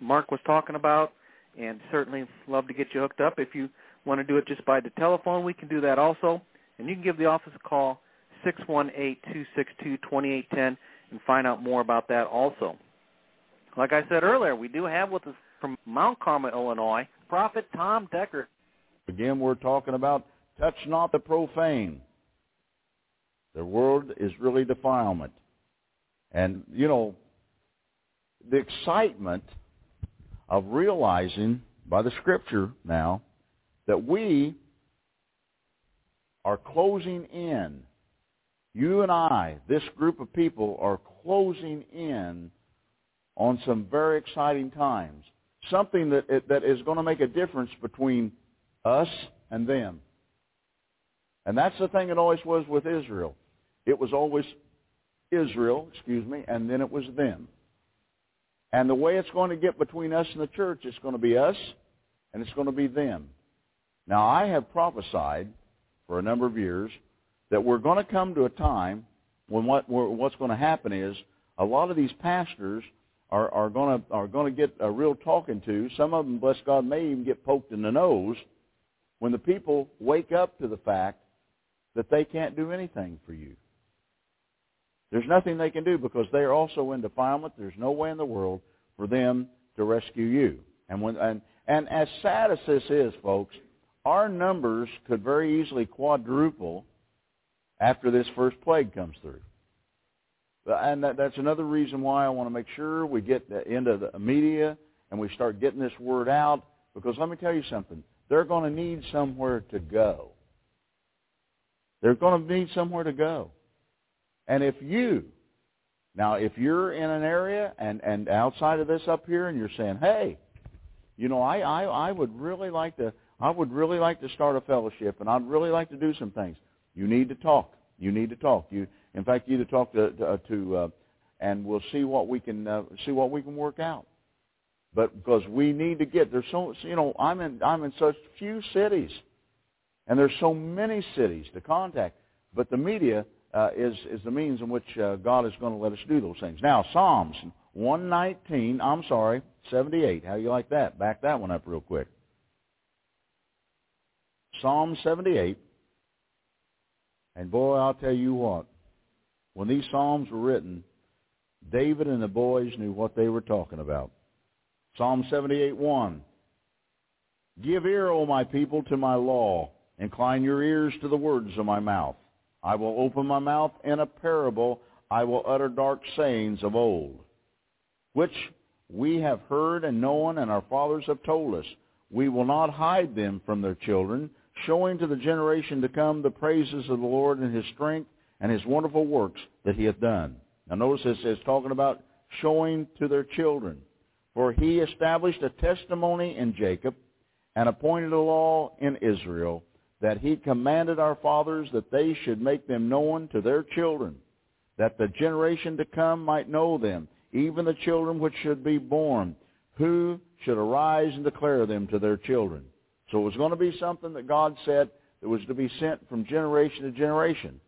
Mark was talking about, and certainly love to get you hooked up. If you want to do it just by the telephone, we can do that also. And you can give the office a call, 618-262-2810, and find out more about that also. Like I said earlier, we do have with us from Mount Carmel, Illinois, Prophet Tom Deckard. Again, we're talking about touch not the profane. The word is really defilement. And, you know, the excitement of realizing by the scripture now that we are closing in. You and I, this group of people, are closing in on some very exciting times. Something that, that is going to make a difference between us and them. And that's the thing it always was with Israel. It was always Israel, excuse me, and then it was them. And the way it's going to get between us and the church, it's going to be us and it's going to be them. Now, I have prophesied for a number of years that we're going to come to a time when what what's going to happen is a lot of these pastors are, are going to are going to get a real talking to. Some of them, bless God, may even get poked in the nose when the people wake up to the fact that they can't do anything for you. There's nothing they can do because they are also in defilement. There's no way in the world for them to rescue you. And when and and as sad as this is, folks, our numbers could very easily quadruple after this first plague comes through. And that, that's another reason why I want to make sure we get into the media and we start getting this word out. Because let me tell you something. They're going to need somewhere to go. They're going to need somewhere to go. And if you, now if you're in an area and, and outside of this up here and you're saying, hey, you know, I, I, I would really like to, I would really like to start a fellowship and I'd really like to do some things. You need to talk. You need to talk. You, in fact, you need to talk to, to, uh, to uh, and we'll see what we can uh, see what we can work out. But because we need to get there's so you know I'm in I'm in such few cities, and there's so many cities to contact. But the media uh, is is the means in which uh, God is going to let us do those things. Now Psalms 119. I'm sorry, 78. How you like that? Back that one up real quick. Psalm 78. And boy, I'll tell you what, when these Psalms were written, David and the boys knew what they were talking about. Psalm 78:1. Give ear, O my people, to my law. Incline your ears to the words of my mouth. I will open my mouth in a parable. I will utter dark sayings of old, which we have heard and known and our fathers have told us. We will not hide them from their children, showing to the generation to come the praises of the Lord and his strength and his wonderful works that he hath done. Now notice this is talking about showing to their children. For he established a testimony in Jacob and appointed a law in Israel that he commanded our fathers that they should make them known to their children, that the generation to come might know them, even the children which should be born, who should arise and declare them to their children. So it was going to be something that God said that was to be sent from generation to generation.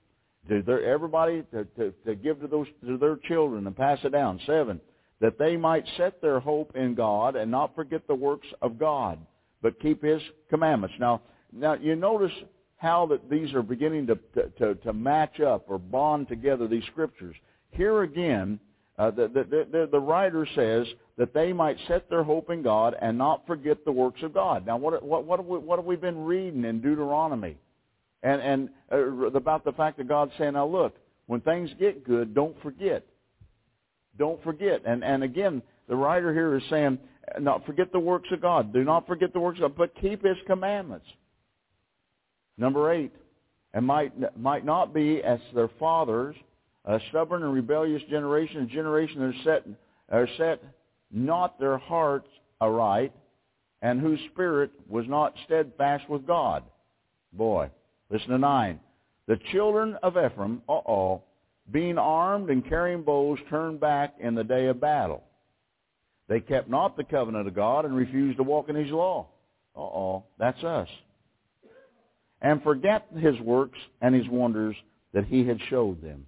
To everybody to, to, to give to those to their children and pass it down. Seven, that they might set their hope in God and not forget the works of God, but keep His commandments. Now, now you notice how that these are beginning to, to, to match up or bond together these scriptures. Here again, uh, the, the, the, the writer says that they might set their hope in God and not forget the works of God. Now, what, what, what, have, we, what have we been reading in Deuteronomy? And, and uh, about the fact that God's saying, now look, when things get good, don't forget. Don't forget. And, and again, the writer here is saying, not forget the works of God. Do not forget the works of God, but keep His commandments. Number eight, and might, might not be as their fathers a stubborn and rebellious generation, a generation that set, are set not their hearts aright, and whose spirit was not steadfast with God. Boy, listen to nine. The children of Ephraim, uh-oh, being armed and carrying bows, turned back in the day of battle. They kept not the covenant of God and refused to walk in his law. Uh-oh, that's us. And forget his works and his wonders that he had showed them.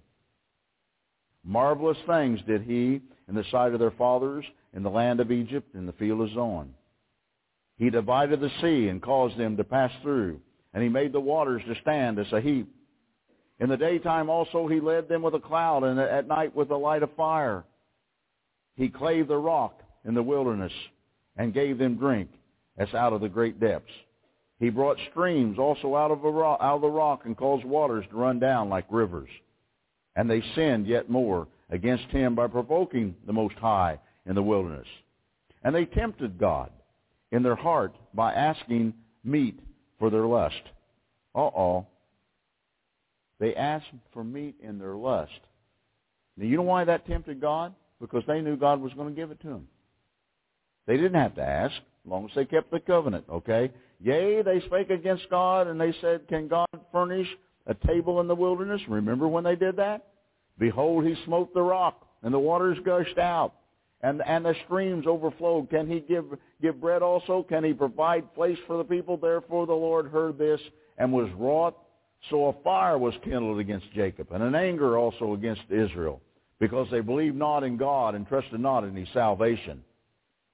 Marvelous things did he in the sight of their fathers in the land of Egypt in the field of Zoan. He divided the sea and caused them to pass through, and he made the waters to stand as a heap. In the daytime also he led them with a cloud, and at night with a light of fire. He clave the rock in the wilderness and gave them drink as out of the great depths. He brought streams also out of, rock, out of the rock and caused waters to run down like rivers. And they sinned yet more against him by provoking the Most High in the wilderness. And they tempted God in their heart by asking meat for their lust. Uh-oh. They asked for meat in their lust. Now, you know why that tempted God? Because they knew God was going to give it to them. They didn't have to ask. as long as they kept the covenant, okay? Yea, they spake against God, and they said, Can God furnish a table in the wilderness? Remember when they did that? Behold, he smote the rock, and the waters gushed out, and, and the streams overflowed. Can he give, give bread also? Can he provide place for the people? Therefore the Lord heard this and was wroth. So a fire was kindled against Jacob, and an anger also against Israel, because they believed not in God and trusted not in his salvation.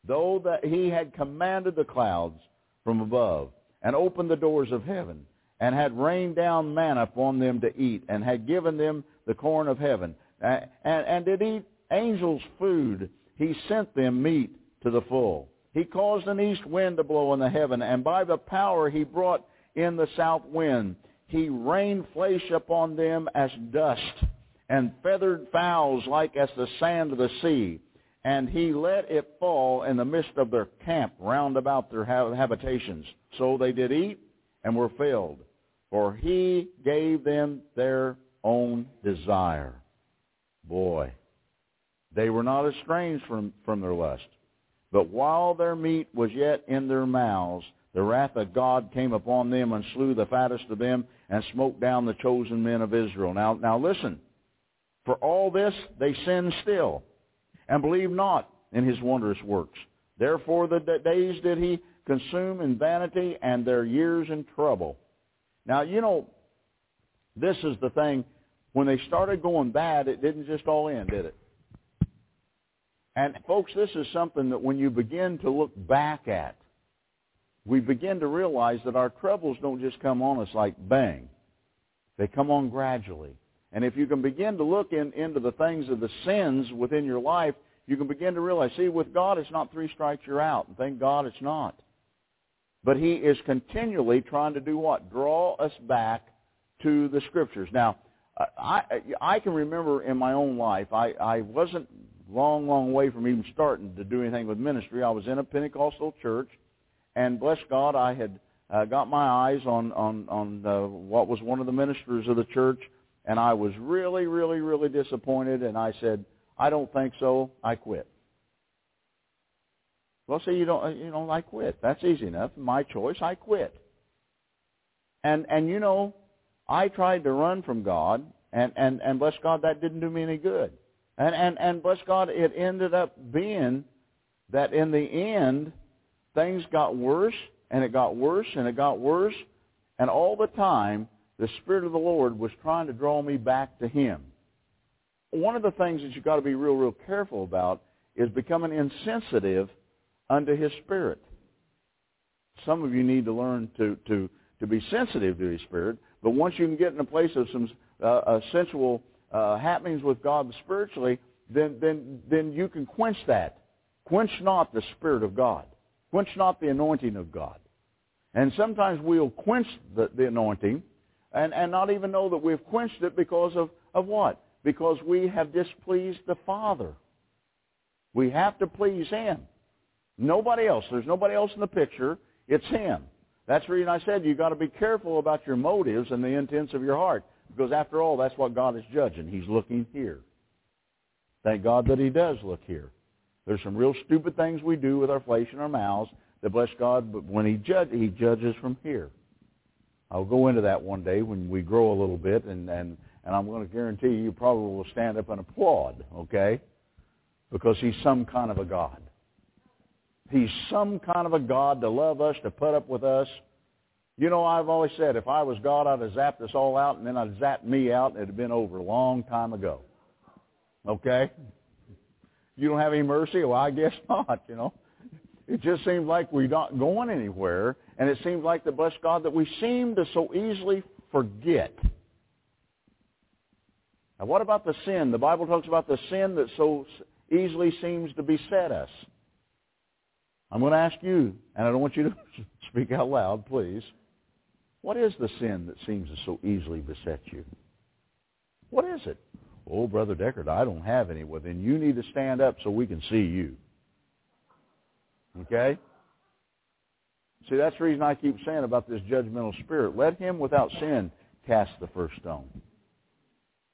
Though that he had commanded the clouds from above, and opened the doors of heaven, and had rained down manna upon them to eat, and had given them the corn of heaven, and, and did eat angels' food, he sent them meat to the full. He caused an east wind to blow in the heaven, and by the power he brought in the south wind. He rained flesh upon them as dust, and feathered fowls like as the sand of the sea and he let it fall in the midst of their camp round about their habitations. So they did eat and were filled, for he gave them their own desire. Boy, they were not estranged from, from their lust. But while their meat was yet in their mouths, the wrath of God came upon them and slew the fattest of them and smote down the chosen men of Israel. Now, now listen. For all this, they sinned still and believe not in his wondrous works. Therefore the days did he consume in vanity and their years in trouble. Now, you know, this is the thing. When they started going bad, it didn't just all end, did it? And folks, this is something that when you begin to look back at, we begin to realize that our troubles don't just come on us like bang. They come on gradually. And if you can begin to look in, into the things of the sins within your life, you can begin to realize, see, with God it's not three strikes you're out. And thank God it's not. But he is continually trying to do what? Draw us back to the Scriptures. Now, I, I can remember in my own life, I, I wasn't long, long way from even starting to do anything with ministry. I was in a Pentecostal church, and bless God, I had uh, got my eyes on on on uh, what was one of the ministers of the church and I was really, really, really disappointed, and I said, I don't think so. I quit. Well, say you don't, uh, you know, I quit. That's easy enough. My choice. I quit. And and you know, I tried to run from God, and and and bless God, that didn't do me any good. And and and bless God, it ended up being that in the end, things got worse, and it got worse, and it got worse, and all the time the Spirit of the Lord was trying to draw me back to Him. One of the things that you've got to be real, real careful about is becoming insensitive unto His Spirit. Some of you need to learn to, to, to be sensitive to His Spirit, but once you can get in a place of some uh, uh, sensual uh, happenings with God spiritually, then, then, then you can quench that. Quench not the Spirit of God. Quench not the anointing of God. And sometimes we'll quench the, the anointing and, and not even know that we've quenched it because of, of what? Because we have displeased the Father. We have to please Him. Nobody else. There's nobody else in the picture. It's Him. That's the reason I said you've got to be careful about your motives and the intents of your heart. Because after all, that's what God is judging. He's looking here. Thank God that He does look here. There's some real stupid things we do with our flesh and our mouths that bless God, but when He, judge, he judges from here. I'll go into that one day when we grow a little bit, and and and I'm going to guarantee you, you probably will stand up and applaud, okay? Because he's some kind of a God. He's some kind of a God to love us, to put up with us. You know, I've always said, if I was God, I'd have zapped us all out, and then I'd zap me out, and it'd have been over a long time ago. Okay? You don't have any mercy? Well, I guess not, you know. It just seems like we're not going anywhere, and it seems like the blessed God that we seem to so easily forget. Now, what about the sin? The Bible talks about the sin that so easily seems to beset us. I'm going to ask you, and I don't want you to speak out loud, please. What is the sin that seems to so easily beset you? What is it? Oh, Brother Deckard, I don't have any. Well, then you need to stand up so we can see you. Okay? See, that's the reason I keep saying about this judgmental spirit. Let him without sin cast the first stone.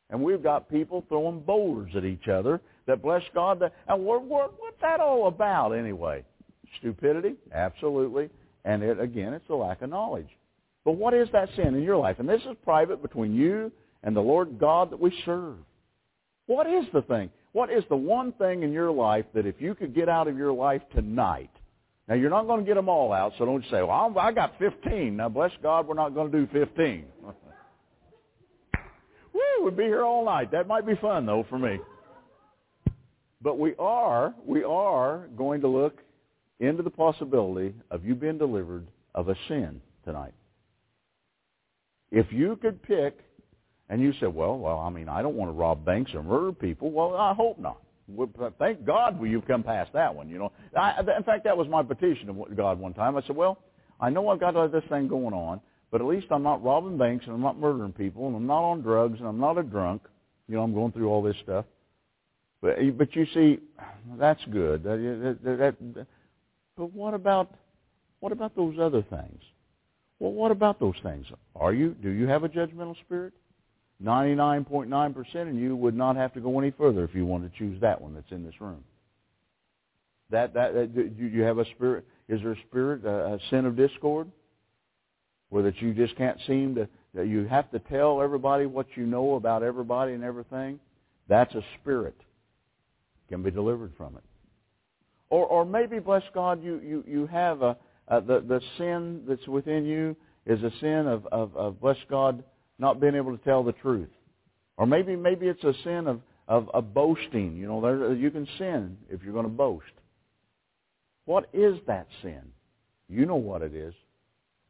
And we've got people throwing boulders at each other that bless God. That, and what, what, what's that all about anyway? Stupidity? Absolutely. And it, again, it's a lack of knowledge. But what is that sin in your life? And this is private between you and the Lord God that we serve. What is the thing? What is the one thing in your life that if you could get out of your life tonight, now you're not going to get them all out, so don't say, well, I got 15. Now bless God, we're not going to do 15. Woo, we'd be here all night. That might be fun though for me. But we are, we are going to look into the possibility of you being delivered of a sin tonight. If you could pick, and you said, well, well, I mean, I don't want to rob banks or murder people. Well, I hope not. Thank God you've come past that one. You know, I, in fact, that was my petition to God one time. I said, well, I know I've got this thing going on, but at least I'm not robbing banks and I'm not murdering people and I'm not on drugs and I'm not a drunk. You know, I'm going through all this stuff. But but you see, that's good. That, that, that, but what about what about those other things? Well, what about those things? Are you do you have a judgmental spirit? 99.9% and you would not have to go any further if you want to choose that one that's in this room. That that, that do you have a spirit is there a spirit a, a sin of discord where that you just can't seem to that you have to tell everybody what you know about everybody and everything? That's a spirit. Can be delivered from it. Or, or maybe, bless God, you, you, you have a, a, the, the sin that's within you is a sin of, of, of, bless God, not being able to tell the truth. Or maybe, maybe it's a sin of, of, of boasting. You know, there, you can sin if you're going to boast. What is that sin? You know what it is.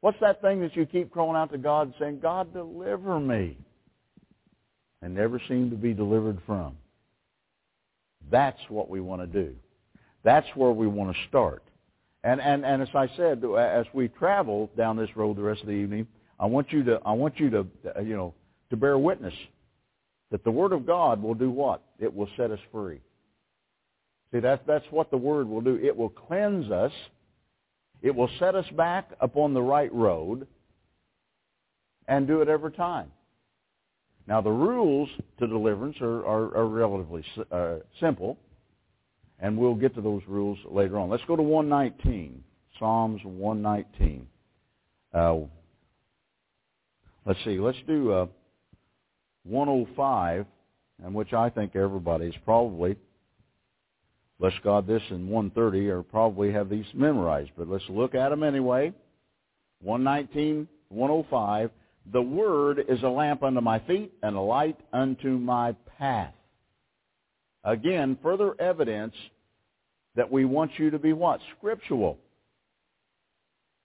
What's that thing that you keep crying out to God and saying, God, deliver me, and never seem to be delivered from? That's what we want to do. That's where we want to start. And, and, and as I said, as we travel down this road the rest of the evening, I want you to, I want you to, you know, to bear witness that the Word of God will do what? It will set us free. See, that's, that's what the Word will do. It will cleanse us. It will set us back upon the right road and do it every time. Now, the rules to deliverance are, are, are relatively uh, simple. And we'll get to those rules later on. Let's go to 119, Psalms 119. Uh, let's see, let's do uh, 105, and which I think everybody's probably, bless God, this and 130 or probably have these memorized. But let's look at them anyway. 119, 105. The word is a lamp unto my feet and a light unto my path. Again, further evidence that we want you to be what? Scriptural.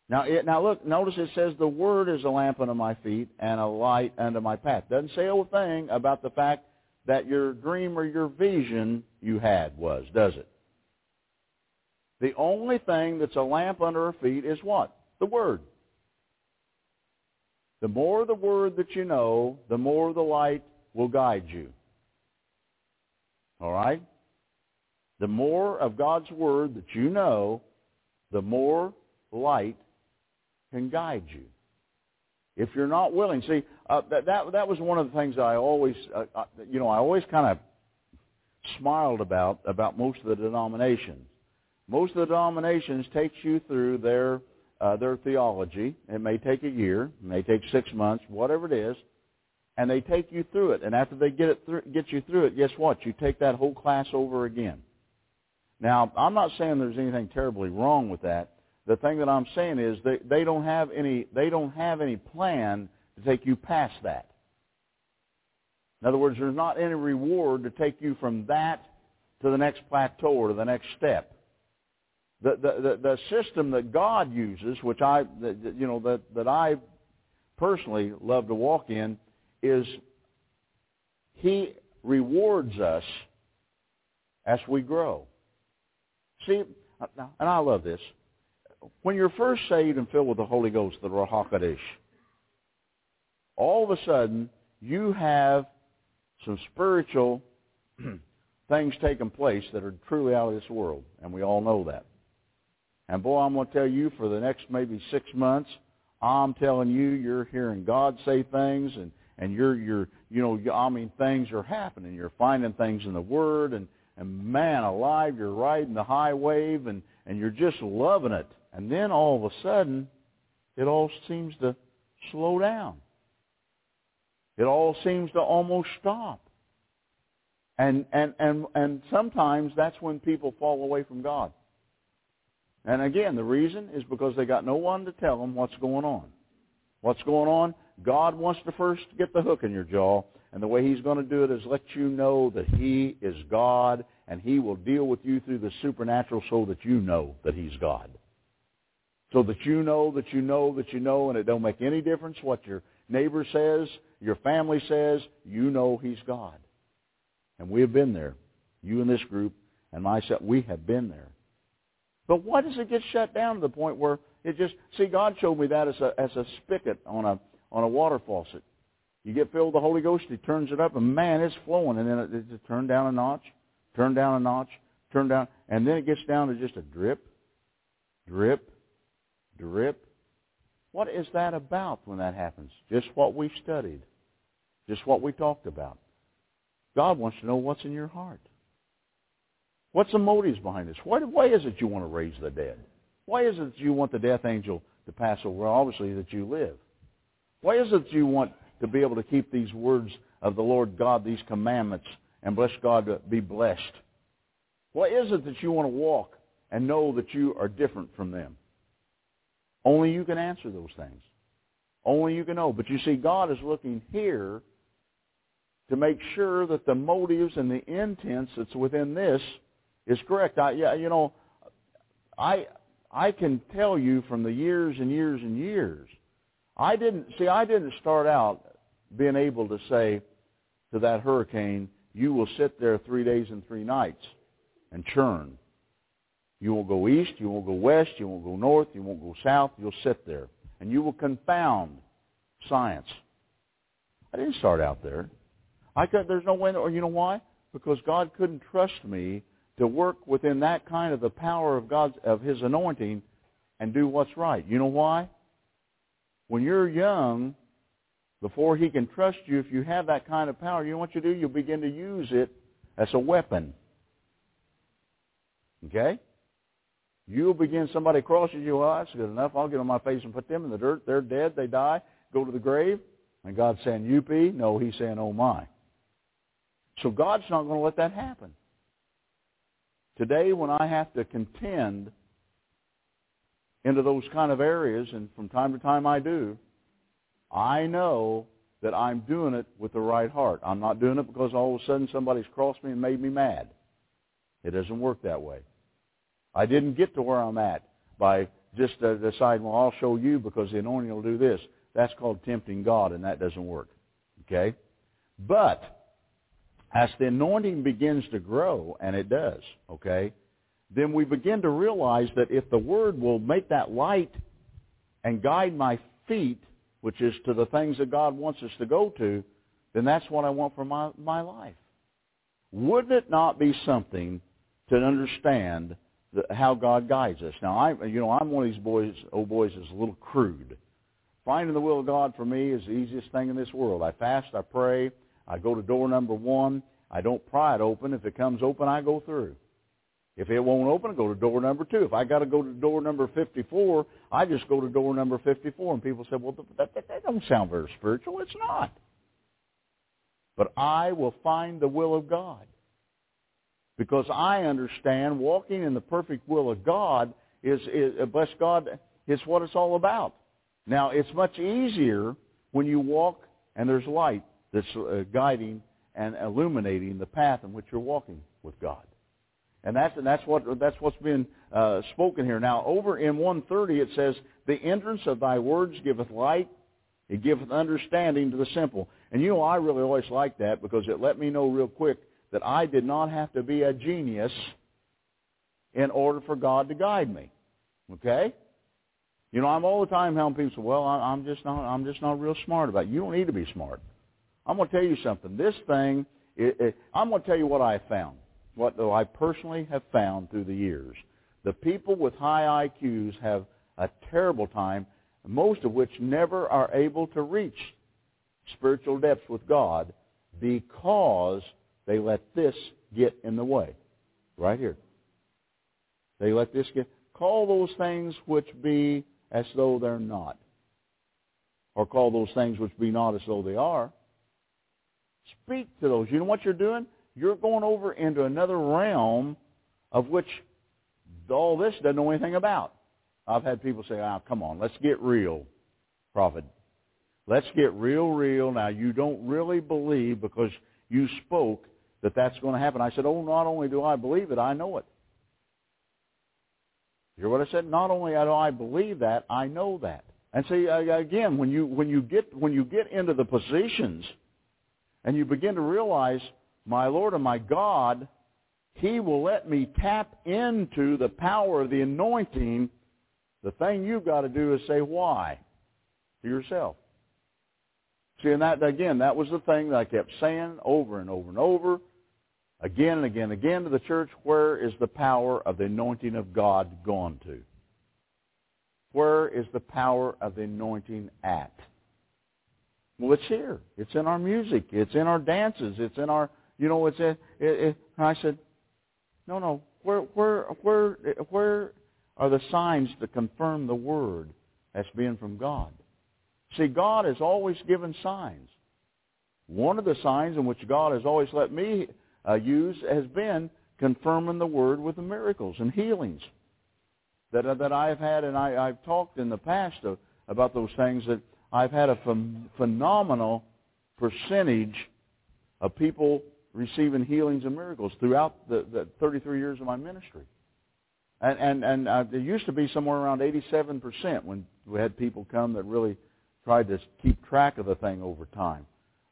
Now, it, now look, notice it says the word is a lamp unto my feet and a light unto my path. Doesn't say a thing about the fact that your dream or your vision you had was, does it? The only thing that's a lamp under our feet is what? The Word. The more the Word that you know, the more the light will guide you. All right? The more of God's Word that you know, the more light can guide you. If you're not willing, see uh, that, that that was one of the things I always, uh, uh, you know, I always kind of smiled about about most of the denominations. Most of the denominations takes you through their uh, their theology. It may take a year, it may take six months, whatever it is, and they take you through it. And after they get it through, get you through it, guess what? You take that whole class over again. Now, I'm not saying there's anything terribly wrong with that. The thing that I'm saying is they, they don't have any they don't have any plan to take you past that. In other words, there's not any reward to take you from that to the next plateau or to the next step. The, the, the, the system that God uses, which I, you know, that, that I personally love to walk in, is He rewards us as we grow. See, and I love this. When you're first saved and filled with the Holy Ghost, the Ruach all of a sudden you have some spiritual things taking place that are truly out of this world, and we all know that. And boy, I'm going to tell you, for the next maybe six months, I'm telling you, you're hearing God say things, and and you're you're you know I mean things are happening. You're finding things in the Word, and and man alive, you're riding the high wave, and and you're just loving it. And then all of a sudden, it all seems to slow down. It all seems to almost stop. And, and, and, and sometimes that's when people fall away from God. And again, the reason is because they got no one to tell them what's going on. What's going on? God wants to first get the hook in your jaw, and the way he's going to do it is let you know that he is God, and he will deal with you through the supernatural so that you know that he's God. So that you know that you know that you know, and it don't make any difference what your neighbor says, your family says, you know he's God. And we have been there. You and this group and myself, we have been there. But why does it get shut down to the point where it just see God showed me that as a as a spigot on a on a water faucet. You get filled with the Holy Ghost, He turns it up, and man, it's flowing, and then it, it, it turn down a notch, turn down a notch, turn down, and then it gets down to just a drip, drip, drip. What is that about when that happens? Just what we've studied, just what we talked about. God wants to know what's in your heart. What's the motives behind this? Why, why is it you want to raise the dead? Why is it you want the death angel to pass over? Obviously that you live. Why is it you want to be able to keep these words of the Lord God, these commandments, and bless God to be blessed? Why is it that you want to walk and know that you are different from them? Only you can answer those things. Only you can know. But you see, God is looking here to make sure that the motives and the intents that's within this is correct. I, yeah, you know, I I can tell you from the years and years and years, I didn't see. I didn't start out being able to say to that hurricane, "You will sit there three days and three nights and churn. You won't go east. You won't go west. You won't go north. You won't go south. You'll sit there, and you will confound science." I didn't start out there. I could. There's no way. Or you know why? Because God couldn't trust me to work within that kind of the power of God's of His anointing and do what's right. You know why? When you're young, before He can trust you, if you have that kind of power, you know what you do? You begin to use it as a weapon. Okay? You'll begin, somebody crosses you, well, that's good enough. I'll get on my face and put them in the dirt. They're dead. They die. Go to the grave. And God's saying, you be? No, He's saying, oh my. So God's not going to let that happen. Today, when I have to contend into those kind of areas, and from time to time I do, I know that I'm doing it with the right heart. I'm not doing it because all of a sudden somebody's crossed me and made me mad. It doesn't work that way. I didn't get to where I'm at by just uh, deciding, well, I'll show you because the anointing will do this. That's called tempting God, and that doesn't work. Okay? But as the anointing begins to grow, and it does, okay, then we begin to realize that if the Word will make that light and guide my feet, which is to the things that God wants us to go to, then that's what I want for my, my life. Wouldn't it not be something to understand the, how God guides us? Now, I, you know, I'm one of these boys, old boys is a little crude. Finding the will of God for me is the easiest thing in this world. I fast, I pray, I go to door number one. I don't pry it open. If it comes open, I go through. If it won't open, I go to door number two. If I got to go to door number 54, I just go to door number 54. And people say, well, that, that, that don't sound very spiritual. It's not. But I will find the will of God. Because I understand walking in the perfect will of God is, is bless God, is what it's all about. Now, it's much easier when you walk and there's light that's uh, guiding and illuminating the path in which you're walking with God. And that's, and that's, what, that's what's been uh, spoken here. Now, over in 130, it says, The entrance of thy words giveth light, it giveth understanding to the simple. And you know, I really always like that because it let me know real quick that I did not have to be a genius in order for God to guide me. Okay? You know, I'm all the time helping people well, I'm just not, I'm just not real smart about it. You don't need to be smart. I'm going to tell you something. This thing, it, it, I'm going to tell you what I found, what I personally have found through the years. The people with high IQs have a terrible time, most of which never are able to reach spiritual depths with God because they let this get in the way. Right here. They let this get, call those things which be as though they're not. Or call those things which be not as though they are. Speak to those. You know what you're doing? You're going over into another realm of which all this doesn't know anything about. I've had people say, "Ah, come on, let's get real, prophet. Let's get real, real. Now, you don't really believe because you spoke that that's going to happen. I said, oh, not only do I believe it, I know it. You hear what I said? Not only do I believe that, I know that. And see, uh, again, when you, when you, get, when you get into the positions and you begin to realize, my Lord and my God, He will let me tap into the power of the anointing, the thing you've got to do is say why to yourself. See, and that, again, that was the thing that I kept saying over and over and over, again and again and again to the church, where is the power of the anointing of God gone to? Where is the power of the anointing at? Well, it's here. It's in our music. It's in our dances. It's in our, you know, it's in, it, it, I said, no, no, where, where, where, where are the signs to confirm the word as being from God? See, God has always given signs. One of the signs in which God has always let me uh, use has been confirming the word with the miracles and healings that uh, that I've had, and I, I've talked in the past of, about those things that I've had a ph- phenomenal percentage of people receiving healings and miracles throughout the, the 33 years of my ministry. And and and uh, it used to be somewhere around 87 percent when we had people come that really tried to keep track of the thing over time.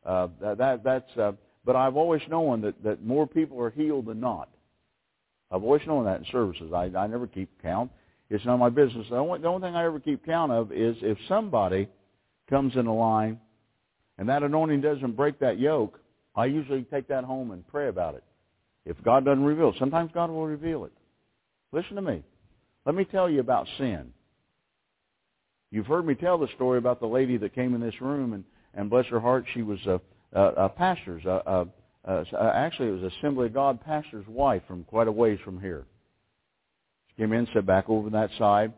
Uh, that, that that's. Uh, but I've always known that that more people are healed than not. I've always known that in services. I I never keep count. It's not my business. The only the only thing I ever keep count of is if somebody comes in a line, and that anointing doesn't break that yoke. I usually take that home and pray about it. If God doesn't reveal it, sometimes God will reveal it. Listen to me. Let me tell you about sin. You've heard me tell the story about the lady that came in this room, and, and bless her heart, she was a, a pastor's, actually it was Assembly of God pastor's wife from quite a ways from here. She came in, sat back over that side,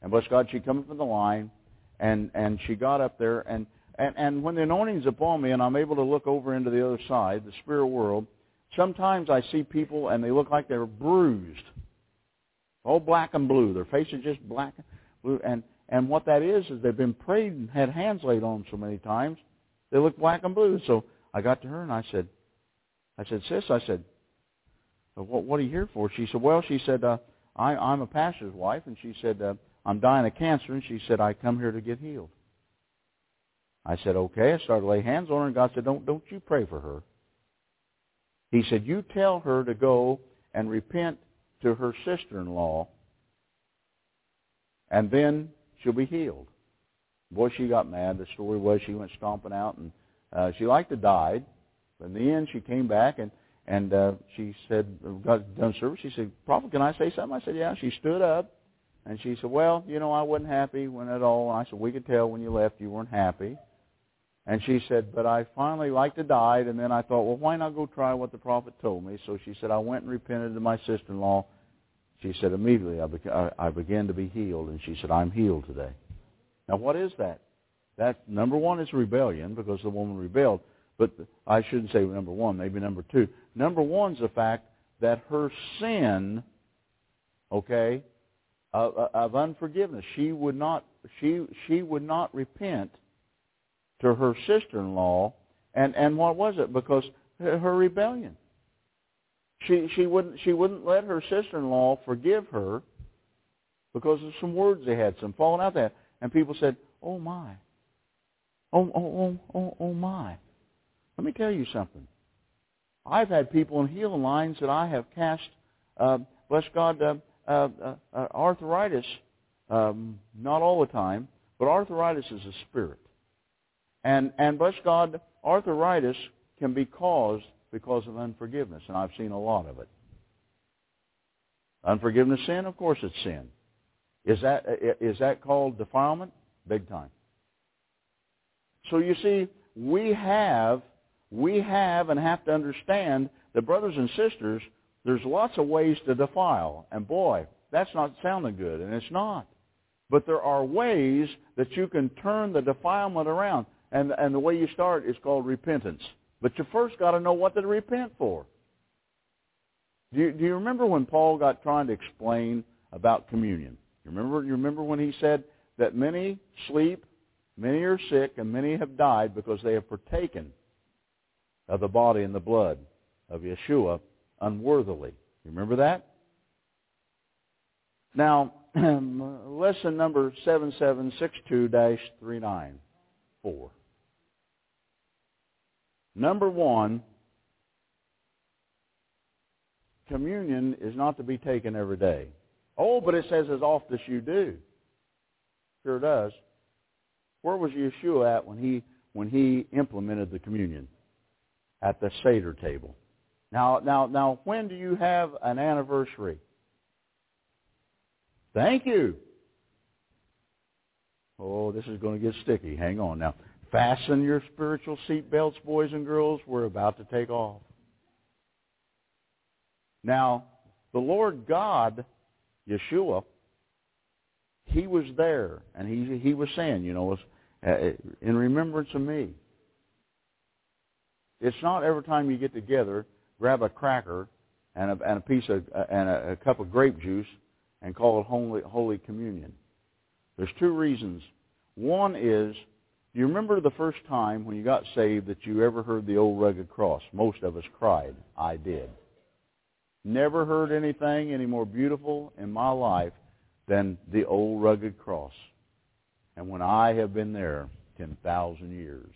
and bless God, she come up in the line, and, and she got up there, and, and, and when the anointing's upon me and I'm able to look over into the other side, the spirit world, sometimes I see people and they look like they're bruised. All black and blue. Their face is just black and blue. And, and what that is, is they've been prayed and had hands laid on them so many times, they look black and blue. So I got to her and I said, I said, sis, I said, what, what are you here for? She said, well, she said, uh, I, I'm a pastor's wife, and she said, uh, I'm dying of cancer, and she said, I come here to get healed. I said, okay. I started to lay hands on her, and God said, don't, don't you pray for her. He said, you tell her to go and repent to her sister-in-law, and then she'll be healed. Boy, she got mad. The story was she went stomping out, and uh, she liked to died. But in the end, she came back and and uh, she said, "Got done service." She said, "Prophet, can I say something?" I said, "Yeah." She stood up, and she said, "Well, you know, I wasn't happy when at all." I said, "We could tell when you left you weren't happy." And she said, "But I finally liked to died, and then I thought, well, why not go try what the prophet told me?" So she said, "I went and repented to my sister-in-law." She said, immediately I, beca- I began to be healed, and she said, I'm healed today. Now, what is that? That number one is rebellion because the woman rebelled. But I shouldn't say number one, maybe number two. Number one's the fact that her sin, okay, of, of unforgiveness, she would not she she would not repent to her sister-in-law, and and what was it? Because her rebellion. She she wouldn't she wouldn't let her sister-in-law forgive her because of some words they had, some falling out there. And people said, "Oh my, oh oh oh oh oh my." Let me tell you something. I've had people in healing lines that I have cast, uh, bless God, uh, uh, uh, uh, arthritis. Um, not all the time, but arthritis is a spirit, and and bless God, arthritis can be caused because of unforgiveness, and I've seen a lot of it. Unforgiveness sin? Of course it's sin. Is that, is that called defilement? Big time. So you see, we have, we have and have to understand that brothers and sisters, there's lots of ways to defile. And boy, that's not sounding good, and it's not. But there are ways that you can turn the defilement around. And, and the way you start is called repentance. But you first got to know what to repent for. Do you, do you remember when Paul got trying to explain about communion? You remember, you remember when he said that many sleep, many are sick, and many have died because they have partaken of the body and the blood of Yeshua unworthily. You remember that? Now, lesson number 7762-394. Number one, communion is not to be taken every day. Oh, but it says as oft as you do. Sure does. Where was Yeshua at when he when he implemented the communion? At the Seder table. Now now now when do you have an anniversary? Thank you. Oh, this is going to get sticky. Hang on now. Fasten your spiritual seat belts, boys and girls. We're about to take off. Now, the Lord God, Yeshua, he was there, and he he was saying, you know, uh, in remembrance of me. It's not every time you get together, grab a cracker and a, and a piece of uh, and a, a cup of grape juice and call it Holy, Holy Communion. There's two reasons. One is, do you remember the first time when you got saved that you ever heard the old rugged cross? Most of us cried. I did. Never heard anything any more beautiful in my life than the old rugged cross. And when I have been there 10,000 years.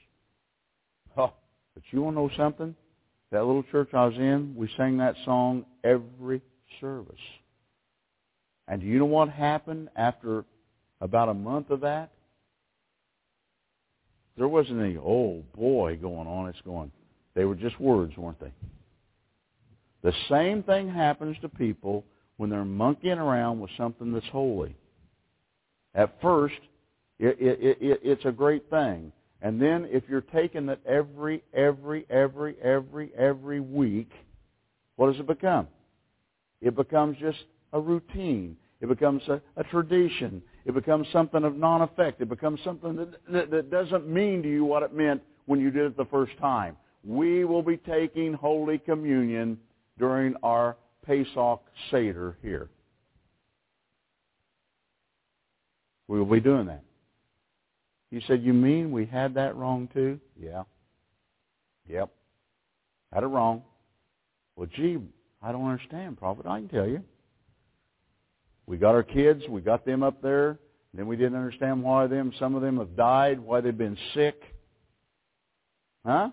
Huh. But you want to know something? That little church I was in, we sang that song every service. And do you know what happened after about a month of that? There wasn't any, oh boy, going on. It's going. They were just words, weren't they? The same thing happens to people when they're monkeying around with something that's holy. At first, it, it, it, it's a great thing. And then if you're taking it every, every, every, every, every week, what does it become? It becomes just a routine. It becomes a, a tradition. It becomes something of non-effect. It becomes something that, that, that doesn't mean to you what it meant when you did it the first time. We will be taking Holy Communion during our Pesach Seder here. We will be doing that. You said, you mean we had that wrong too? Yeah. Yep. Had it wrong. Well, gee, I don't understand, Prophet. I can tell you. We got our kids, we got them up there, then we didn't understand why them some of them have died, why they've been sick. Huh?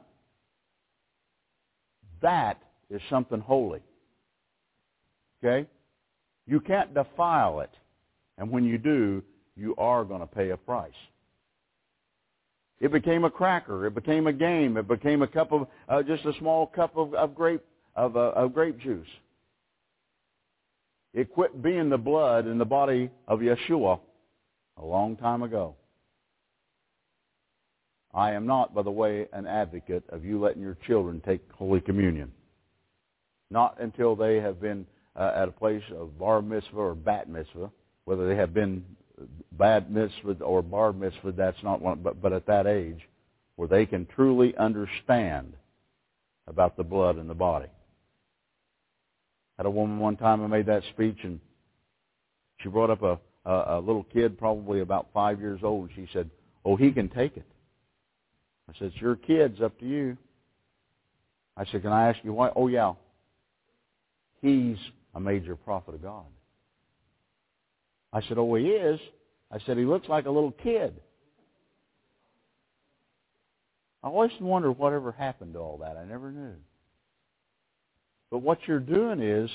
That is something holy. Okay? You can't defile it. And when you do, you are going to pay a price. It became a cracker. It became a game. It became a cup of uh, just a small cup of, of grape of, uh, of grape juice. It quit being the blood in the body of Yeshua a long time ago. I am not, by the way, an advocate of you letting your children take Holy Communion. Not until they have been uh, at a place of bar mitzvah or bat mitzvah, whether they have been bat mitzvah or bar mitzvah, that's not one, but, but at that age, where they can truly understand about the blood and the body I had a woman one time I made that speech, and she brought up a, a, a little kid, probably about five years old. She said, "Oh, he can take it." I said, "It's your kid's up to you." I said, "Can I ask you why?" "Oh, yeah. He's a major prophet of God." I said, "Oh, he is." I said, "He looks like a little kid." I always wondered whatever happened to all that. I never knew. But what you're doing is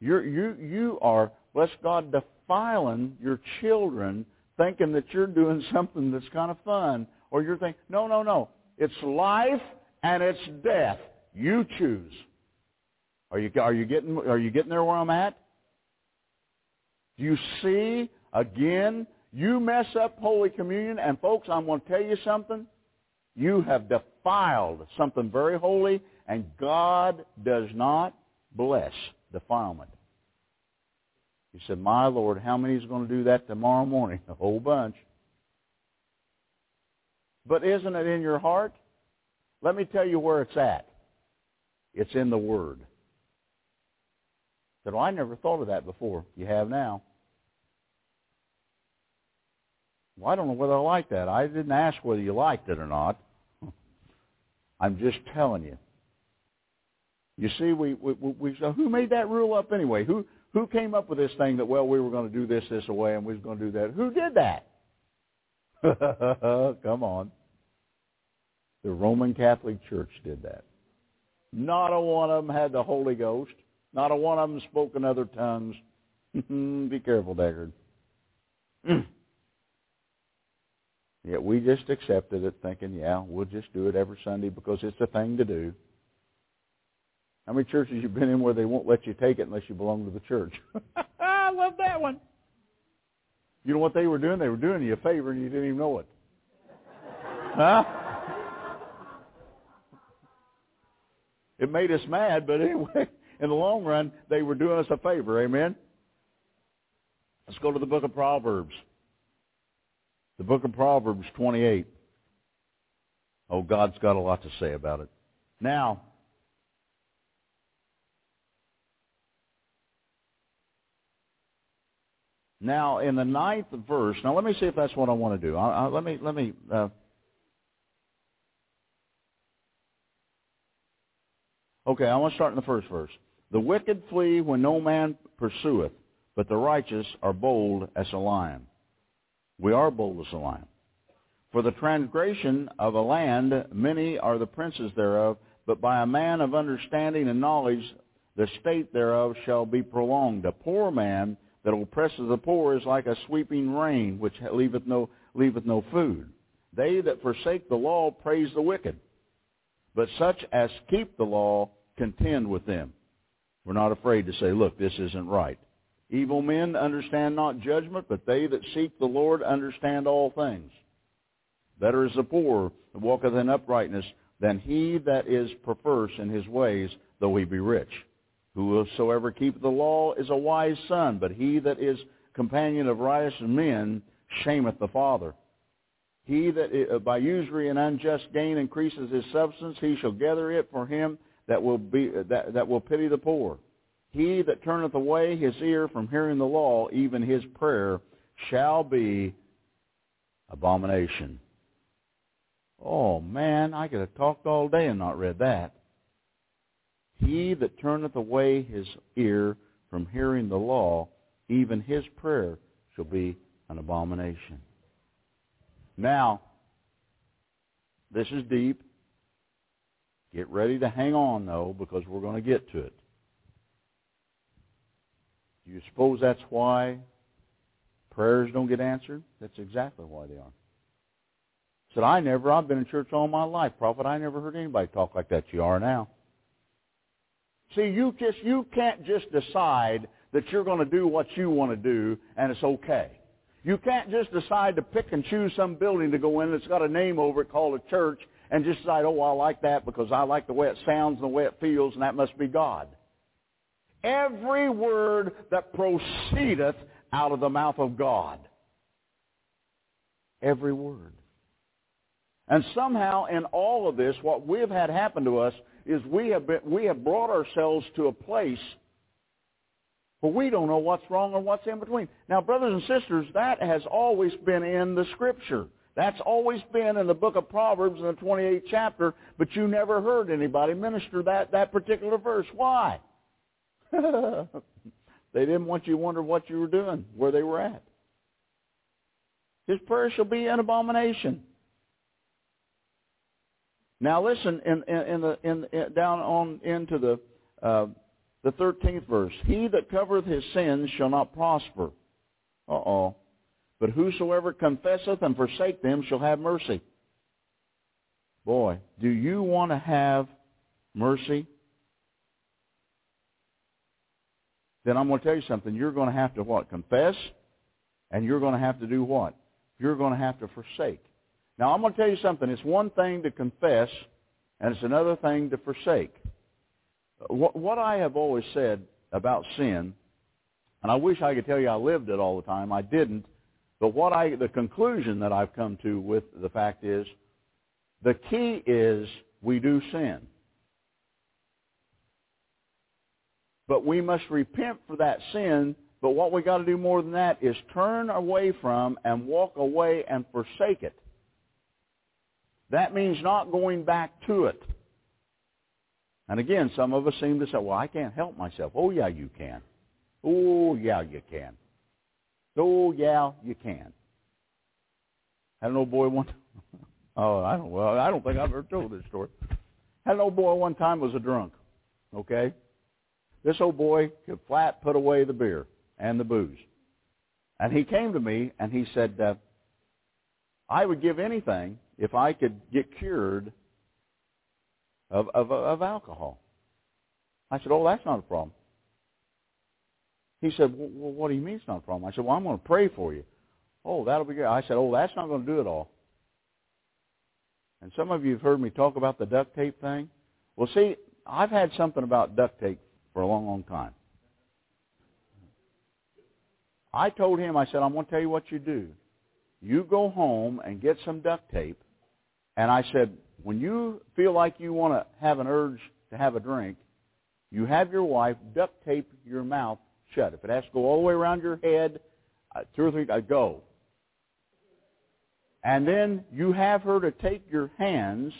you're, you, you are, bless God, defiling your children thinking that you're doing something that's kind of fun. Or you're thinking, no, no, no. It's life and it's death. You choose. Are you, are you, getting, are you getting there where I'm at? Do you see, again, you mess up Holy Communion, and folks, I'm going to tell you something. You have defiled something very holy, and God does not bless defilement. You said, my Lord, how many is going to do that tomorrow morning? A whole bunch. But isn't it in your heart? Let me tell you where it's at. It's in the Word. Said, well, I never thought of that before. You have now. Well, I don't know whether I like that. I didn't ask whether you liked it or not. I'm just telling you. You see, we, we, we so who made that rule up anyway? Who who came up with this thing that well we were going to do this this way and we were going to do that? Who did that? Come on. The Roman Catholic Church did that. Not a one of them had the Holy Ghost. Not a one of them spoke in other tongues. Be careful, Deckard. Yet we just accepted it thinking, yeah, we'll just do it every Sunday because it's a thing to do. How many churches you've been in where they won't let you take it unless you belong to the church? I love that one. You know what they were doing? They were doing you a favor and you didn't even know it. Huh? It made us mad, but anyway, in the long run, they were doing us a favor. Amen? Let's go to the book of Proverbs. The book of Proverbs 28. Oh, God's got a lot to say about it. Now, now in the ninth verse. Now, let me see if that's what I want to do. I, I, let me let me. Uh, okay, I want to start in the first verse. The wicked flee when no man pursueth, but the righteous are bold as a lion. We are bold as a lion. For the transgression of a land, many are the princes thereof, but by a man of understanding and knowledge, the state thereof shall be prolonged. A poor man that oppresses the poor is like a sweeping rain, which leaveth no, leaveth no food. They that forsake the law praise the wicked, but such as keep the law contend with them. We're not afraid to say, look, this isn't right. Evil men understand not judgment, but they that seek the Lord understand all things. Better is the poor that walketh in uprightness than he that is perverse in his ways, though he be rich. Whosoever keepeth the law is a wise son, but he that is companion of riotous men shameth the father. He that uh, by usury and unjust gain increases his substance, he shall gather it for him that will be that, that will pity the poor. He that turneth away his ear from hearing the law, even his prayer shall be abomination. Oh man, I could have talked all day and not read that. He that turneth away his ear from hearing the law, even his prayer shall be an abomination. Now, this is deep. Get ready to hang on, though, because we're going to get to it. Do you suppose that's why prayers don't get answered? That's exactly why they are. Said, I never, I've been in church all my life, prophet. I never heard anybody talk like that. You are now. See, you just, you can't just decide that you're going to do what you want to do and it's okay. You can't just decide to pick and choose some building to go in that's got a name over it called a church and just decide, oh, I like that because I like the way it sounds and the way it feels and that must be God every word that proceedeth out of the mouth of God. Every word. And somehow in all of this, what we've had happen to us is we have, been, we have brought ourselves to a place where we don't know what's wrong or what's in between. Now, brothers and sisters, that has always been in the Scripture. That's always been in the book of Proverbs in the 28th chapter, but you never heard anybody minister that, that particular verse. Why? they didn't want you to wonder what you were doing, where they were at. His prayer shall be an abomination. Now listen, in, in, in the in, in, down on into the uh, the thirteenth verse. He that covereth his sins shall not prosper. Uh oh. But whosoever confesseth and forsake them shall have mercy. Boy, do you want to have mercy? then I'm going to tell you something. You're going to have to what? Confess, and you're going to have to do what? You're going to have to forsake. Now, I'm going to tell you something. It's one thing to confess, and it's another thing to forsake. What, what I have always said about sin, And I wish I could tell you I lived it all the time. I didn't. But what I, the conclusion that I've come to with the fact is, the key is we do sin. But we must repent for that sin. But what we got to do more than that is turn away from and walk away and forsake it. That means not going back to it. And again, some of us seem to say, well, I can't help myself. Oh, yeah, you can. Oh, yeah, you can. Oh, yeah, you can. Had an old boy one. Oh, I don't. Well, I don't think I've ever told this story. Had an old boy one time was a drunk. Okay, this old boy could flat put away the beer and the booze, and he came to me and he said, uh, "I would give anything if I could get cured of of, of alcohol." I said, "Oh, that's not a problem." He said, well, what do you mean it's not a problem? I said, well, I'm going to pray for you. Oh, that'll be good. I said, oh, that's not going to do it all. And some of you have heard me talk about the duct tape thing. Well, see, I've had something about duct tape for a long, long time. I told him, I said, I'm going to tell you what you do. You go home and get some duct tape. And I said, when you feel like you want to have an urge to have a drink, you have your wife duct tape your mouth shut. If it has to go all the way around your head, uh, two or three, uh, go. And then you have her to take your hands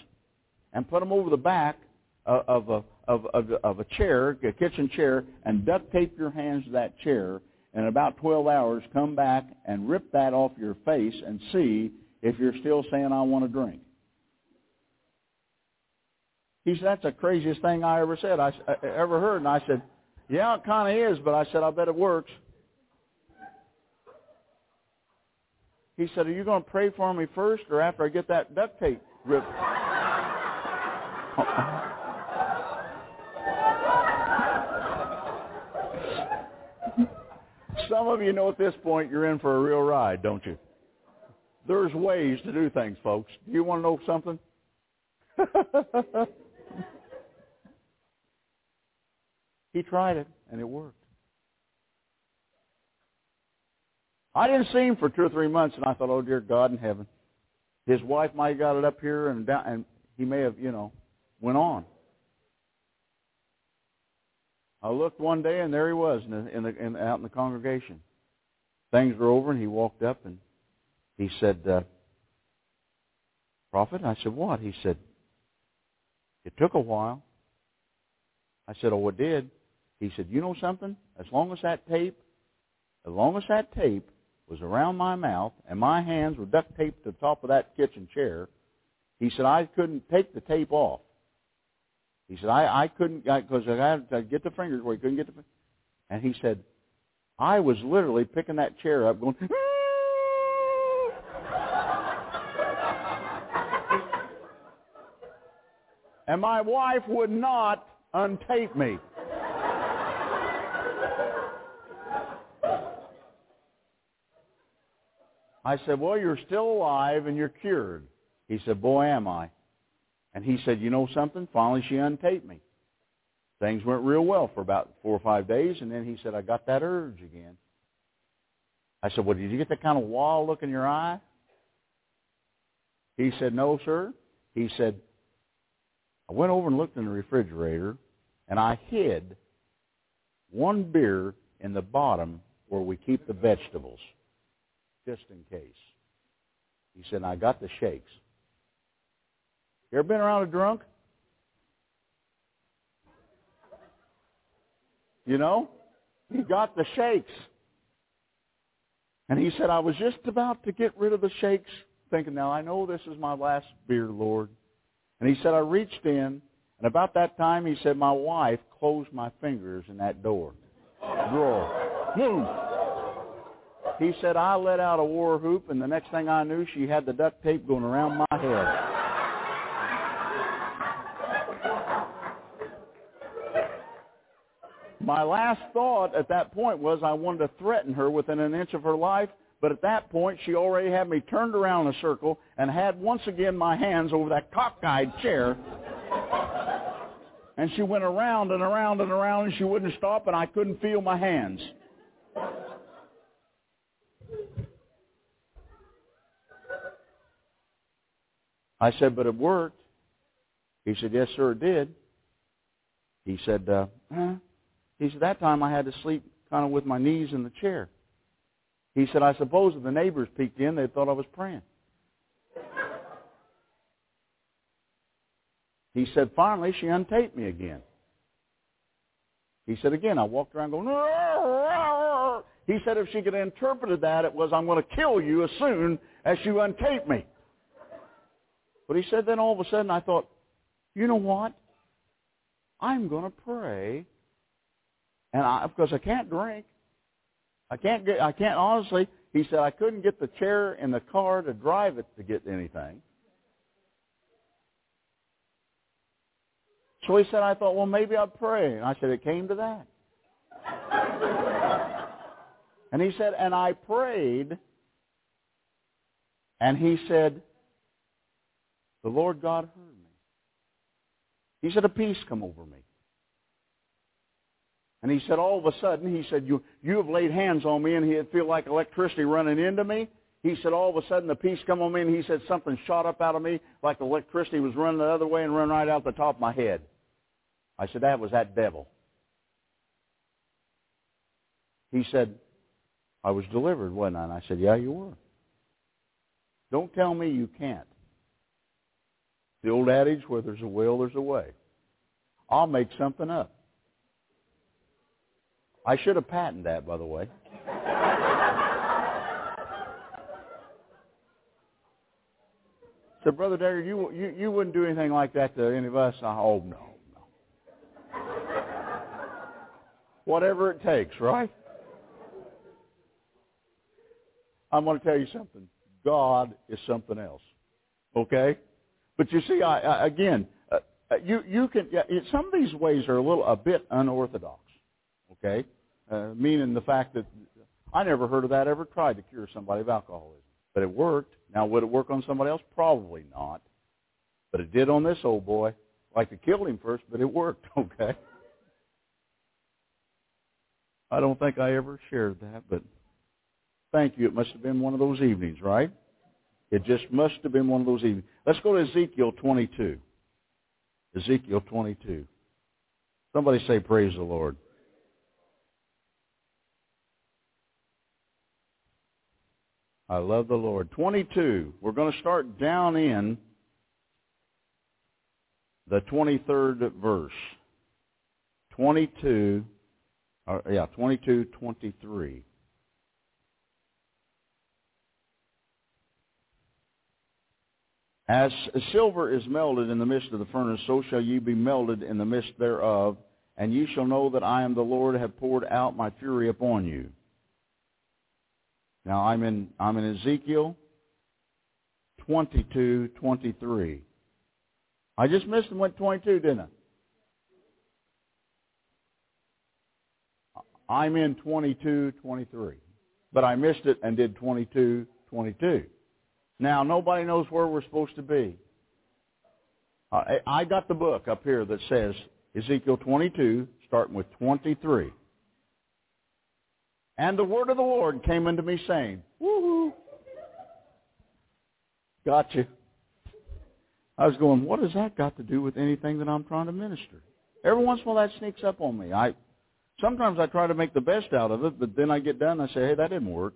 and put them over the back of, of a of, of, of a chair, a kitchen chair, and duct tape your hands to that chair. And in about 12 hours, come back and rip that off your face and see if you're still saying, I want a drink. He said, that's the craziest thing I ever said, I, I ever heard. And I said, yeah, it kind of is, but I said, I bet it works. He said, are you going to pray for me first or after I get that duct tape ripped? Some of you know at this point you're in for a real ride, don't you? There's ways to do things, folks. Do you want to know something? He tried it, and it worked. I didn't see him for two or three months, and I thought, oh, dear God in heaven. His wife might have got it up here, and, down, and he may have, you know, went on. I looked one day, and there he was in the, in the, in, out in the congregation. Things were over, and he walked up, and he said, uh, Prophet? I said, what? He said, it took a while. I said, oh, it did. He said, you know something? As long as that tape, as long as that tape was around my mouth and my hands were duct taped to the top of that kitchen chair, he said, I couldn't take the tape off. He said, I, I couldn't, because I, I had to get the fingers where he couldn't get the fingers. And he said, I was literally picking that chair up going, and my wife would not untape me. I said, well, you're still alive and you're cured. He said, boy, am I. And he said, you know something? Finally, she untaped me. Things went real well for about four or five days, and then he said, I got that urge again. I said, well, did you get that kind of wild look in your eye? He said, no, sir. He said, I went over and looked in the refrigerator, and I hid one beer in the bottom where we keep the vegetables just in case. He said, I got the shakes. You ever been around a drunk? You know? He got the shakes. And he said, I was just about to get rid of the shakes, thinking, now I know this is my last beer, Lord. And he said, I reached in, and about that time, he said, my wife closed my fingers in that door. Drawer. He said, I let out a war whoop, and the next thing I knew, she had the duct tape going around my head. My last thought at that point was I wanted to threaten her within an inch of her life, but at that point she already had me turned around in a circle and had once again my hands over that cockeyed chair. And she went around and around and around and she wouldn't stop and I couldn't feel my hands. I said, but it worked. He said, yes, sir, it did. He said, uh, eh. he said, that time I had to sleep kind of with my knees in the chair. He said, I suppose if the neighbors peeked in, they thought I was praying. He said, finally, she untaped me again. He said, again, I walked around going, he said if she could have interpreted that, it was, I'm going to kill you as soon as you untape me. But he said then all of a sudden I thought, you know what? I'm going to pray. And I, because I can't drink. I can't get, I can't honestly, he said I couldn't get the chair in the car to drive it to get anything. So he said, I thought, well, maybe I'll pray. And I said, it came to that. and he said, and I prayed, and he said, the Lord God heard me. He said, a peace come over me. And he said, all of a sudden, he said, you, you have laid hands on me, and he'd feel like electricity running into me. He said, all of a sudden, the peace come on me, and he said, something shot up out of me like electricity was running the other way and run right out the top of my head. I said, that was that devil. He said, I was delivered, wasn't I? And I said, yeah, you were. Don't tell me you can't. The old adage, where there's a will, there's a way. I'll make something up. I should have patented that, by the way. so, Brother Deckard, you, you, you wouldn't do anything like that to any of us? I, oh, no. Whatever it takes, right? I'm going to tell you something. God is something else. Okay? But you see, I, I again, uh, uh you you can yeah, some of these ways are a little a bit unorthodox. Okay, uh, meaning the fact that I never heard of that ever tried to cure somebody of alcoholism, but it worked. Now, would it work on somebody else? Probably not, but it did on this old boy. Like to kill him first, but it worked. Okay. I don't think I ever shared that, but thank you. It must have been one of those evenings, right? It just must have been one of those evenings. Let's go to Ezekiel 22. Ezekiel 22. Somebody say, praise the Lord. I love the Lord. 22. We're going to start down in the 23rd verse. 22 or, yeah, 22, 23. As silver is melted in the midst of the furnace, so shall ye be melted in the midst thereof, and ye shall know that I am the Lord, have poured out my fury upon you. Now I'm in I'm in Ezekiel 22, 23. I just missed and went 22, didn't I? I'm in 22, 23. But I missed it and did 22, 22. Now, nobody knows where we're supposed to be. Uh, I got the book up here that says Ezekiel 22, starting with 23. And the word of the Lord came unto me saying, woohoo, got you. I was going, what has that got to do with anything that I'm trying to minister? Every once in a while that sneaks up on me. I Sometimes I try to make the best out of it, but then I get done and I say, hey, that didn't work.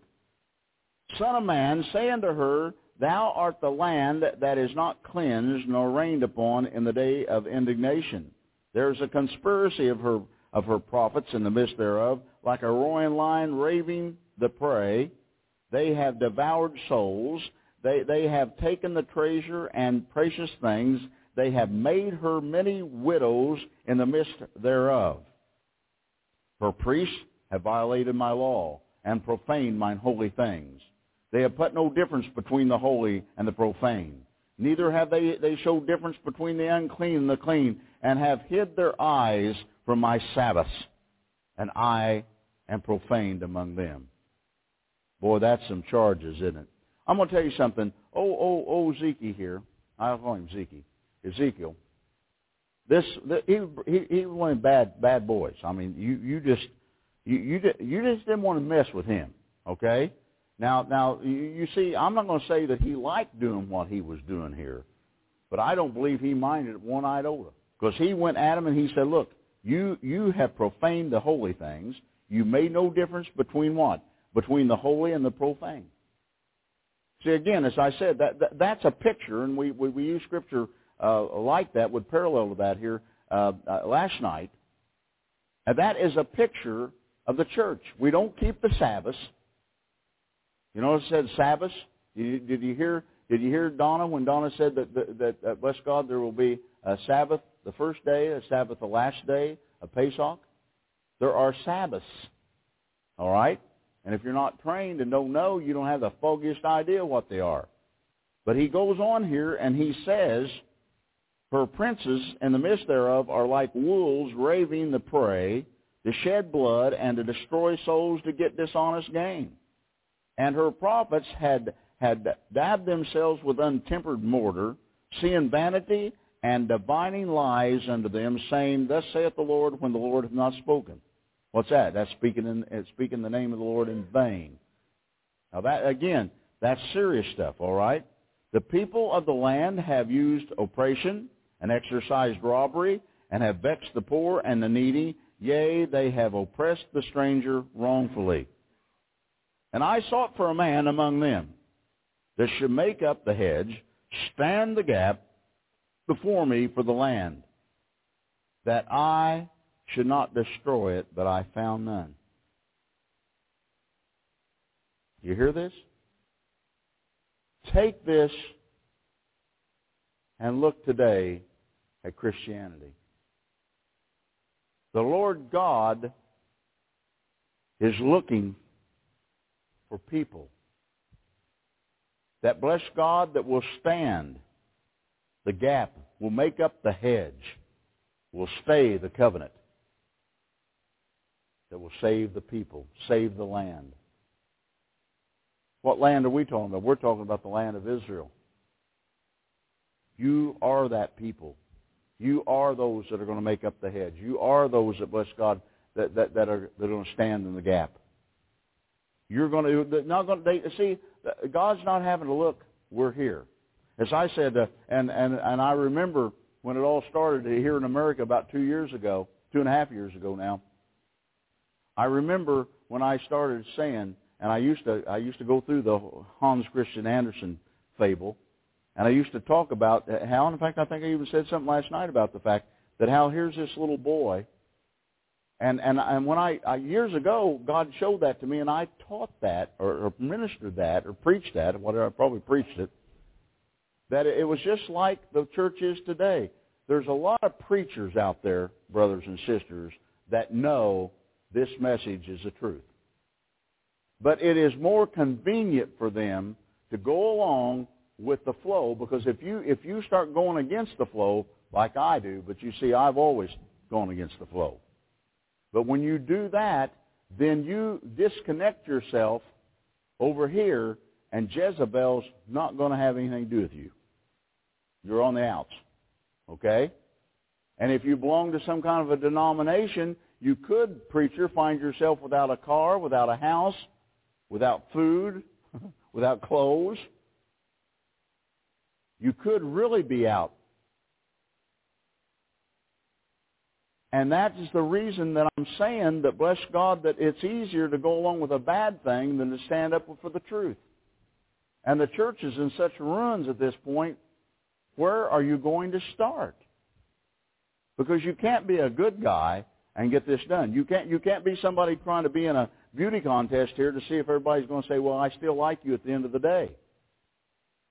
Son of man, say unto her, Thou art the land that is not cleansed nor rained upon in the day of indignation. There is a conspiracy of her of her prophets in the midst thereof, like a roaring lion raving the prey. They have devoured souls. They they have taken the treasure and precious things. They have made her many widows in the midst thereof. For priests have violated my law and profaned mine holy things. They have put no difference between the holy and the profane. Neither have they, they showed difference between the unclean and the clean, and have hid their eyes from my Sabbaths, and I am profaned among them. Boy, that's some charges, isn't it? I'm going to tell you something. Oh, oh, oh, Zeke here. I'll call him Zeke. Ezekiel. This the, he he he was one of bad bad boys. I mean, you you just you you you just didn't want to mess with him. Okay. Now now you, you see, I'm not going to say that he liked doing what he was doing here, But I don't believe he minded one iota. Because he went at him and he said, look, you, you have profaned the holy things. You made no difference between what? Between the holy and the profane. See, again, as I said, that, that that's a picture, and we, we, we use Scripture uh, like that, would parallel to that here uh, uh, last night. And that is a picture of the church. We don't keep the Sabbath. You know, it said Sabbath. Did you, hear? Did you hear Donna when Donna said that that, that bless God there will be a Sabbath the first day, a Sabbath the last day, a Pesach? There are Sabbaths. All right? And if you're not trained and don't know, you don't have the foggiest idea what they are. But he goes on here and he says, Her princes in the midst thereof are like wolves raving the prey, to shed blood and to destroy souls to get dishonest gain. And her prophets had, had dabbed themselves with untempered mortar, seeing vanity and divining lies unto them, saying, Thus saith the Lord, when the Lord hath not spoken. What's that? That's speaking in speaking the name of the Lord in vain. Now that again, that's serious stuff, all right? The people of the land have used oppression and exercised robbery and have vexed the poor and the needy. Yea, they have oppressed the stranger wrongfully. And I sought for a man among them that should make up the hedge, stand the gap before me for the land, that I should not destroy it, but I found none. You hear this? Take this and look today at Christianity. The Lord God is looking for people that bless God that will stand the gap, will make up the hedge, will stay the covenant that will save the people, save the land. What land are we talking about? We're talking about the land of Israel. You are that people. You are those that are going to make up the hedge. You are those that bless God that, that, that are that are going to stand in the gap. You're going to not going to see God's not having to look. We're here. As I said, uh, and and and I remember when it all started here in America about two years ago, two and a half years ago now. I remember when I started saying, and I used to I used to go through the Hans Christian Andersen fable, and I used to talk about uh, how. In fact, I think I even said something last night about the fact that how here's this little boy, and and and when I, I years ago God showed that to me, and I taught that or, or ministered that or preached that, whatever I probably preached it. That it was just like the church is today. There's a lot of preachers out there, brothers and sisters, that know this message is the truth. But it is more convenient for them to go along with the flow because if you if you start going against the flow like I do, but you see I've always gone against the flow. But when you do that, then you disconnect yourself over here and Jezebel's not going to have anything to do with you. You're on the outs. Okay? And if you belong to some kind of a denomination, you could, preacher, find yourself without a car, without a house, without food, without clothes. You could really be out. And that is the reason that I'm saying that, bless God, that it's easier to go along with a bad thing than to stand up for the truth. And the church is in such ruins at this point. Where are you going to start? Because you can't be a good guy and get this done. You can't you can't be somebody trying to be in a beauty contest here to see if everybody's going to say, "Well, I still like you" at the end of the day.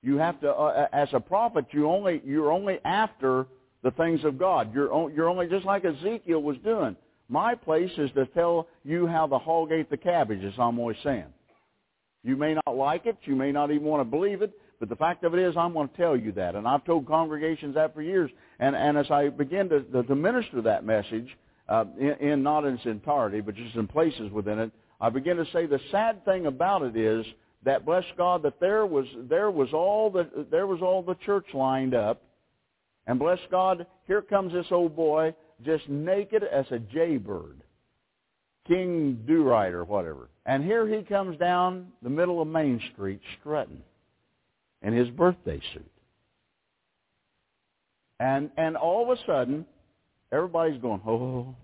You have to, uh, as a prophet, you only you're only after the things of God. You're you're only just like Ezekiel was doing. My place is to tell you how the hog ate the cabbage, as I'm always saying. You may not like it, you may not even want to believe it, but the fact of it is, I'm going to tell you that. And I've told congregations that for years. And, and as I begin to, to, to minister that message, uh, in, in not in its entirety, but just in places within it, I begin to say the sad thing about it is that bless God that there was there was all the there was all the church lined up, and bless God, here comes this old boy just naked as a jaybird, King Do-Right or whatever, and here he comes down the middle of Main Street strutting in his birthday suit. And and all of a sudden, everybody's going, oh,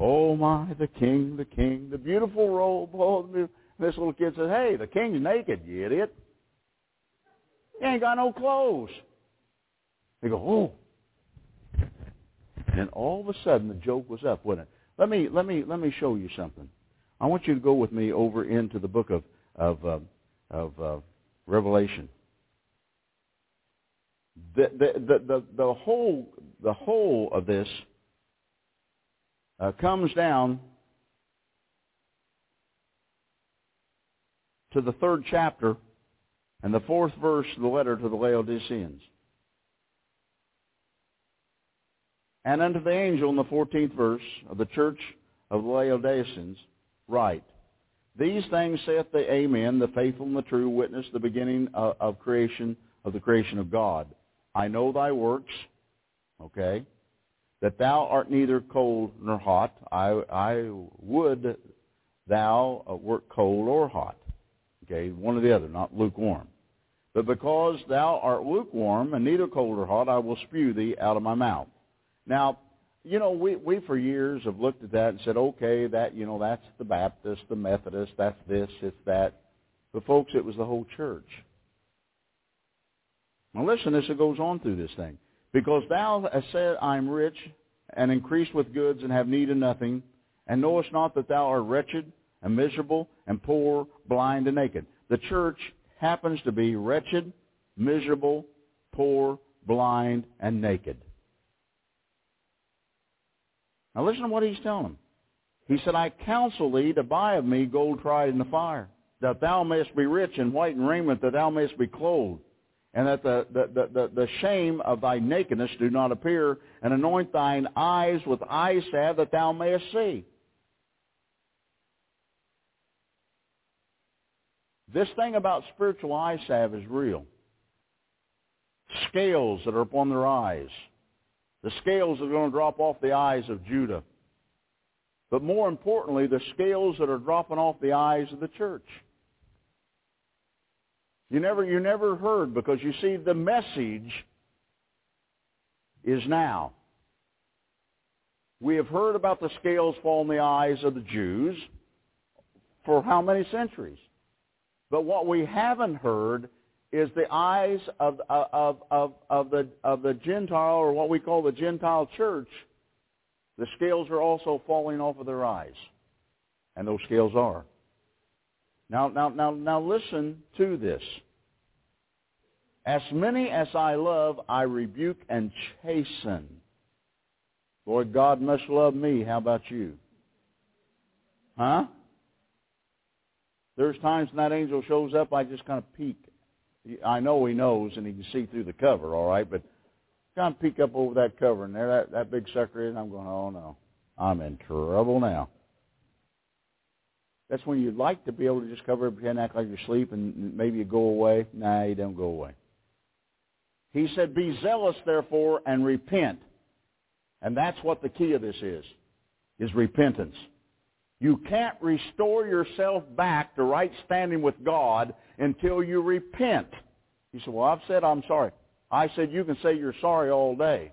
oh my, the king, the king, the beautiful robe. Oh, the beautiful. This little kid says, hey, the king's naked, you idiot. He ain't got no clothes. They go, oh. And all of a sudden, the joke was up, wasn't it? Let me let me let me show you something. I want you to go with me over into the book of of uh, of uh, Revelation. The, the the the the whole the whole of this uh, comes down to the third chapter and the fourth verse of the letter to the Laodiceans. And unto the angel in the fourteenth verse of the church of the Laodiceans write, These things saith the Amen, the faithful and the true witness, the beginning of, of creation, of the creation of God. I know thy works, okay, that thou art neither cold nor hot. I, I would thou uh, wert cold or hot. Okay, one or the other, not lukewarm. But because thou art lukewarm and neither cold or hot, I will spew thee out of my mouth. Now, you know, we, we for years have looked at that and said, okay, that, you know, that's the Baptist, the Methodist, that's this, it's that. But folks, it was the whole church. Now listen, this it goes on through this thing. Because thou hast said, I am rich and increased with goods and have need of nothing, and knowest not that thou art wretched and miserable and poor, blind and naked. The church happens to be wretched, miserable, poor, blind, and naked. Now listen to what he's telling them. He said, I counsel thee to buy of me gold tried in the fire, that thou mayest be rich in white and raiment, that thou mayest be clothed, and that the, the, the, the, the shame of thy nakedness do not appear, and anoint thine eyes with eye salve, that thou mayest see. This thing about spiritual eye salve is real. Scales that are upon their eyes. The scales that are going to drop off the eyes of Judah. But more importantly, the scales that are dropping off the eyes of the church. You never, you never heard because you see the message is now. We have heard about the scales fall in the eyes of the Jews for how many centuries? But what we haven't heard is the eyes of, of, of, of, the, of the Gentile, or what we call the Gentile church, the scales are also falling off of their eyes. And those scales are. Now, now, now, now listen to this. As many as I love, I rebuke and chasten. Lord God must love me. How about you? Huh? There's times when that angel shows up, I just kind of peek. I know he knows and he can see through the cover, all right, but kind of peek up over that cover and there that, that big sucker is, I'm going, oh no, I'm in trouble now. That's when you'd like to be able to just cover up and act like you're asleep and maybe you go away. Nah, you don't go away. He said, be zealous therefore and repent. And that's what the key of this is, is repentance. You can't restore yourself back to right standing with God until you repent. He said, well, I've said I'm sorry. I said you can say you're sorry all day.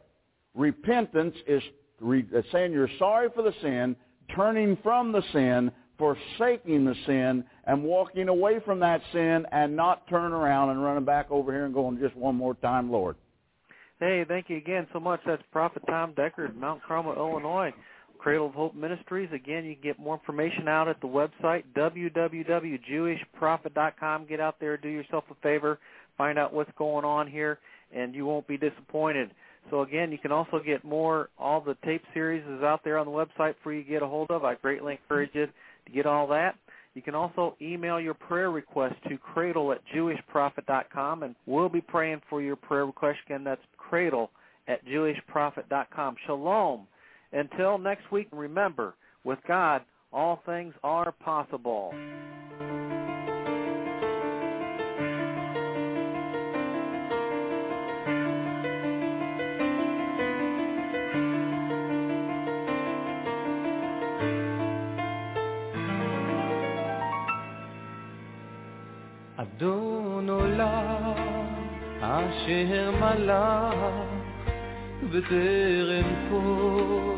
Repentance is re- uh, saying you're sorry for the sin, turning from the sin, forsaking the sin, and walking away from that sin and not turn around and running back over here and going just one more time, Lord. Hey, thank you again so much. That's Prophet Tom Deckard, Mount Carmel, Illinois. Cradle of Hope Ministries. Again, you can get more information out at the website, www.jewishprophet.com. Get out there, do yourself a favor, find out what's going on here, and you won't be disappointed. So again, you can also get more, all the tape series is out there on the website for you to get a hold of. I greatly encourage you to get all that. You can also email your prayer request to cradle at jewishprophet.com, and we'll be praying for your prayer request. Again, that's cradle at jewishprophet.com. Shalom. Until next week, remember, with God, all things are possible. אדון עולם אשר מלך בטרם כל